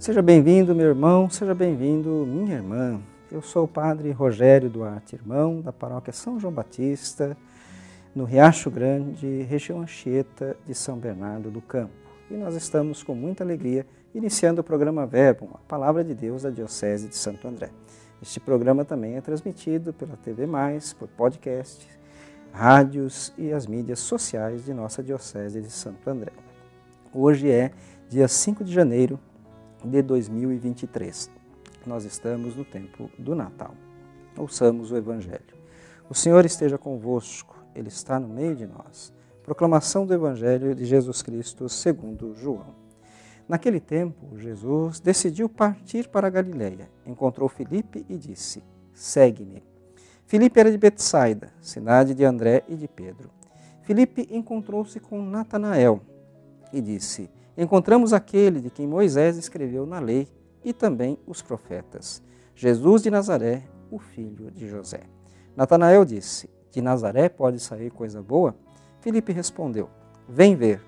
Seja bem-vindo, meu irmão, seja bem-vindo, minha irmã. Eu sou o padre Rogério Duarte, irmão da paróquia São João Batista, no Riacho Grande, região Anchieta de São Bernardo do Campo. E nós estamos com muita alegria iniciando o programa Verbo, a palavra de Deus da Diocese de Santo André. Este programa também é transmitido pela TV Mais, por podcast, rádios e as mídias sociais de nossa Diocese de Santo André. Hoje é dia 5 de janeiro de 2023. Nós estamos no tempo do Natal. Ouçamos o Evangelho. O Senhor esteja convosco, Ele está no meio de nós. Proclamação do Evangelho de Jesus Cristo segundo João. Naquele tempo, Jesus decidiu partir para a Galiléia. Encontrou Filipe e disse: Segue-me. Filipe era de Betsaida, cidade de André e de Pedro. Filipe encontrou-se com Natanael e disse: encontramos aquele de quem Moisés escreveu na lei e também os profetas, Jesus de Nazaré, o filho de José. Natanael disse: De Nazaré pode sair coisa boa? Filipe respondeu: Vem ver.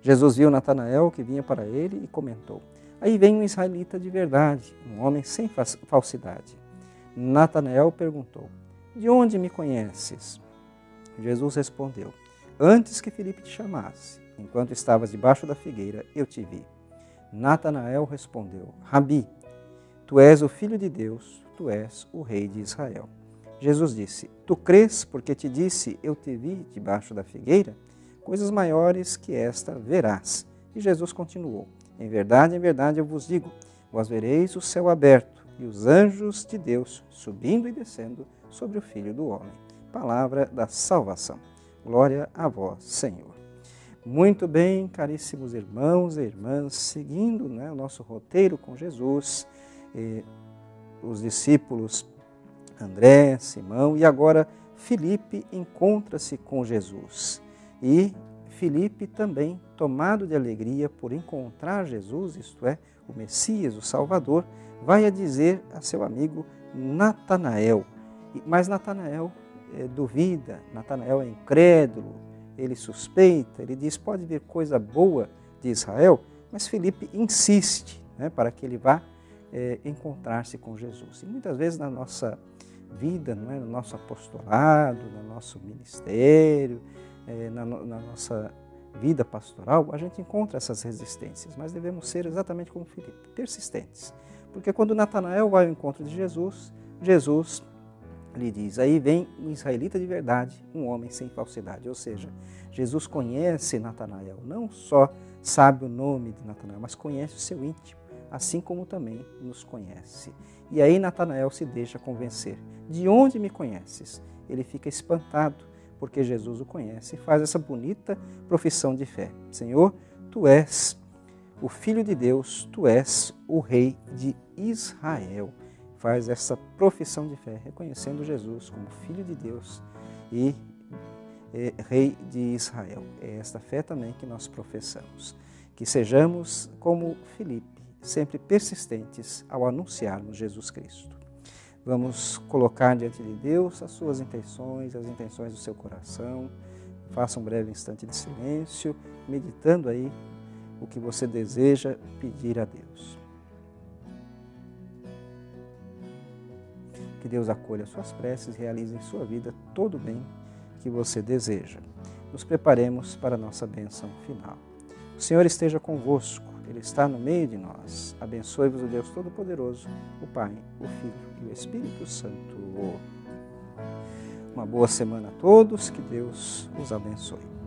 Jesus viu Natanael que vinha para ele e comentou: Aí vem um israelita de verdade, um homem sem falsidade. Natanael perguntou: De onde me conheces? Jesus respondeu: Antes que Filipe te chamasse, enquanto estavas debaixo da figueira, eu te vi. Natanael respondeu: Rabi, tu és o filho de Deus, tu és o rei de Israel. Jesus disse: Tu crês porque te disse, eu te vi debaixo da figueira? Coisas maiores que esta verás. E Jesus continuou: Em verdade, em verdade eu vos digo: vós vereis o céu aberto e os anjos de Deus subindo e descendo sobre o filho do homem. Palavra da salvação. Glória a vós, Senhor. Muito bem, caríssimos irmãos e irmãs, seguindo né, o nosso roteiro com Jesus, os discípulos André, Simão e agora Filipe encontra-se com Jesus. E Filipe também, tomado de alegria por encontrar Jesus, isto é, o Messias, o Salvador, vai a dizer a seu amigo Natanael. Mas Natanael é, duvida, Natanael é incrédulo, ele suspeita, ele diz: pode vir coisa boa de Israel, mas Felipe insiste né, para que ele vá é, encontrar-se com Jesus. E muitas vezes na nossa vida, não é, no nosso apostolado, no nosso ministério, é, na, na nossa vida pastoral, a gente encontra essas resistências, mas devemos ser exatamente como Felipe, persistentes. Porque quando Natanael vai ao encontro de Jesus, Jesus lhe diz: Aí vem um israelita de verdade, um homem sem falsidade. Ou seja, Jesus conhece Natanael, não só sabe o nome de Natanael, mas conhece o seu íntimo, assim como também nos conhece. E aí Natanael se deixa convencer: De onde me conheces? Ele fica espantado, porque Jesus o conhece e faz essa bonita profissão de fé: Senhor, tu és o Filho de Deus, tu és o Rei de Israel faz essa profissão de fé, reconhecendo Jesus como Filho de Deus e é, Rei de Israel. É esta fé também que nós professamos. Que sejamos como Filipe, sempre persistentes ao anunciarmos Jesus Cristo. Vamos colocar diante de Deus as suas intenções, as intenções do seu coração. Faça um breve instante de silêncio, meditando aí o que você deseja pedir a Deus. Que Deus acolha suas preces, realize em sua vida todo o bem que você deseja. Nos preparemos para a nossa bênção final. O Senhor esteja convosco, Ele está no meio de nós. Abençoe-vos o Deus Todo-Poderoso, o Pai, o Filho e o Espírito Santo. Uma boa semana a todos, que Deus os abençoe.